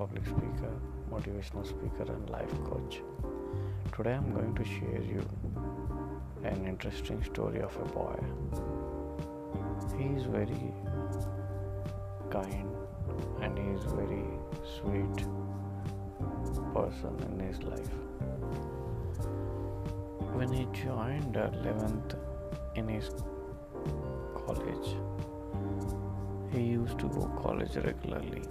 public speaker, motivational speaker, and life coach. Today I'm going to share you an interesting story of a boy. He is very kind and he is very sweet person in his life. When he joined 11th in his college, he used to go college regularly.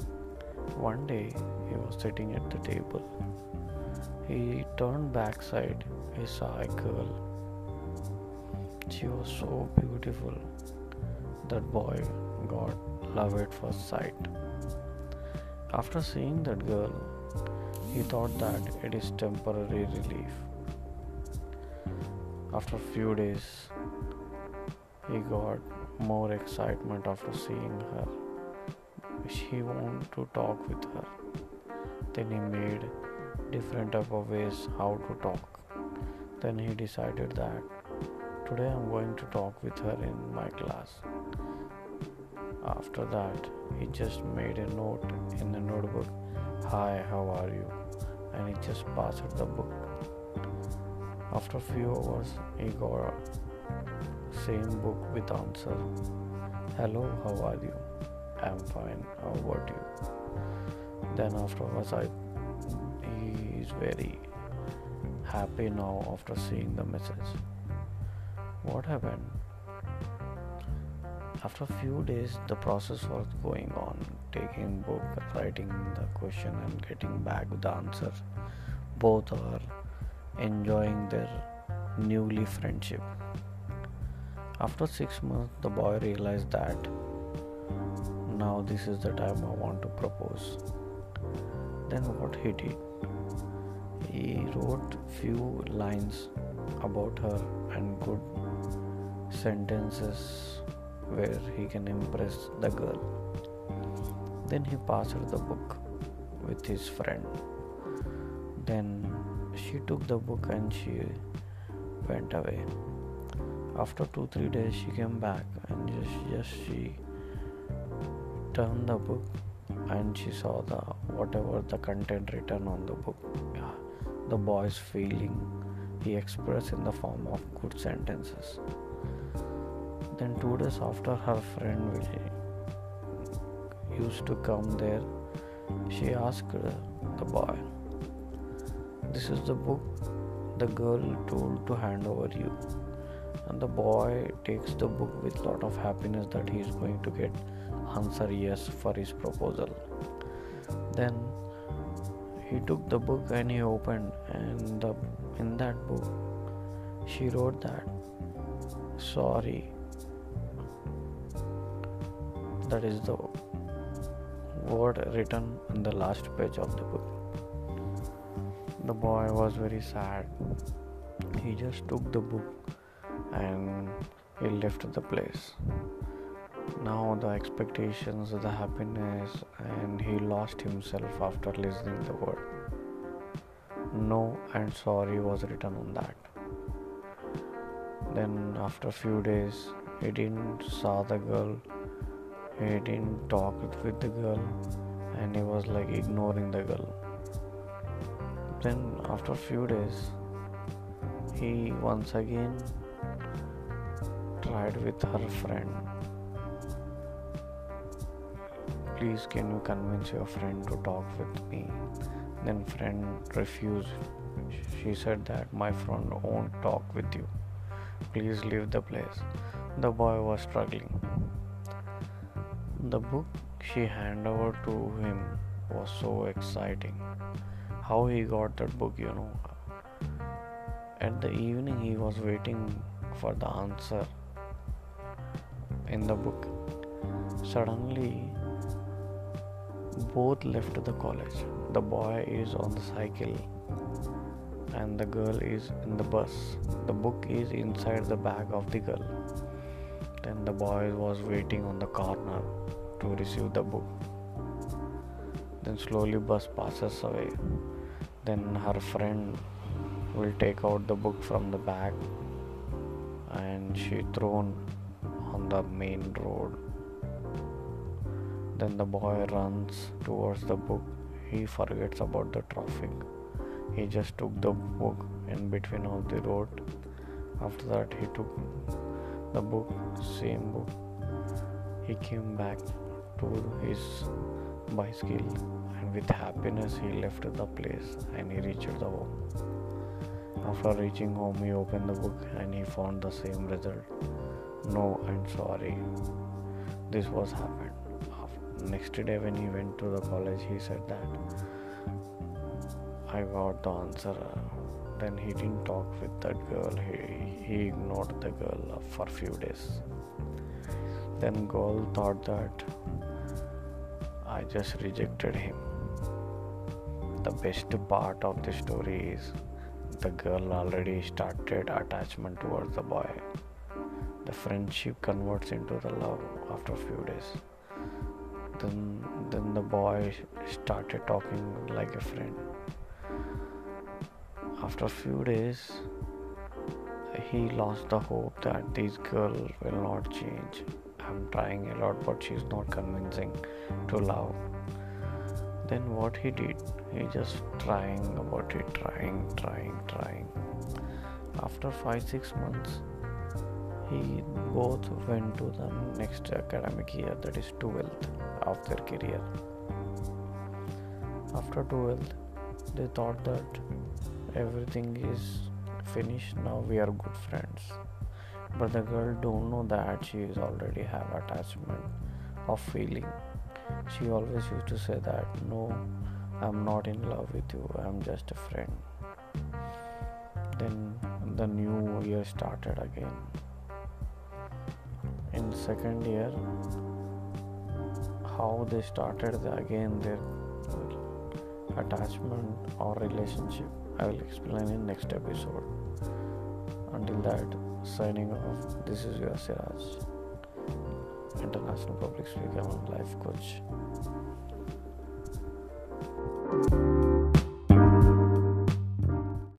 One day he was sitting at the table. He turned backside. He saw a girl. She was so beautiful. That boy got love at first sight. After seeing that girl, he thought that it is temporary relief. After a few days, he got more excitement after seeing her. He wanted to talk with her. Then he made different type of ways how to talk. Then he decided that today I'm going to talk with her in my class. After that, he just made a note in the notebook. Hi, how are you? And he just passed the book. After a few hours, he got same book with answer. Hello, how are you? I'm fine. How about you? Then afterwards, I he is very happy now after seeing the message. What happened? After a few days, the process was going on, taking book, writing the question, and getting back the answer. Both are enjoying their newly friendship. After six months, the boy realized that now this is the time I want to propose. Then what he did? He wrote few lines about her and good sentences where he can impress the girl. Then he passed the book with his friend. Then she took the book and she went away. After two three days, she came back and just, just she turned the book and she saw the whatever the content written on the book. The boy's feeling he expressed in the form of good sentences. Then two days after her friend used to come there, she asked the boy, "This is the book the girl told to hand over you." And the boy takes the book with lot of happiness that he is going to get answer yes for his proposal. Then he took the book and he opened and the, in that book she wrote that sorry that is the word written in the last page of the book. The boy was very sad. He just took the book and he left the place. Now the expectations, the happiness, and he lost himself after listening the word. No and sorry was written on that. Then after a few days, he didn't saw the girl he didn't talk with the girl and he was like ignoring the girl. Then, after a few days, he once again tried with her friend. Please, can you convince your friend to talk with me? Then, friend refused. She said that my friend won't talk with you. Please leave the place. The boy was struggling. The book she handed over to him was so exciting. How he got that book, you know. At the evening, he was waiting for the answer in the book. Suddenly, both left the college. The boy is on the cycle and the girl is in the bus. The book is inside the bag of the girl. Then the boy was waiting on the corner to receive the book. Then slowly bus passes away. Then her friend will take out the book from the bag and she thrown the main road. Then the boy runs towards the book. he forgets about the traffic. He just took the book in between of the road. After that he took the book same book. He came back to his bicycle and with happiness he left the place and he reached the home. After reaching home he opened the book and he found the same result no i'm sorry. This was happened. Next day when he went to the college he said that i got the answer. Then he didn't talk with that girl. He, he ignored the girl for few days. Then girl thought that i just rejected him. The best part of the story is the girl already started attachment towards the boy the friendship converts into the love after a few days. Then then the boy started talking like a friend. After a few days he lost the hope that this girl will not change. I'm trying a lot but she's not convincing to love. Then what he did he just trying about it trying trying trying. After 5 6 months he both went to the next academic year that is 12th of their career. After 12th they thought that everything is finished now we are good friends. But the girl don't know that she is already have attachment of feeling. She always used to say that no i'm not in love with you i'm just a friend. Then the new year started again in second year how they started again their attachment or relationship. I will explain in next episode. Until that signing off. This is your siraj international public speaker and life coach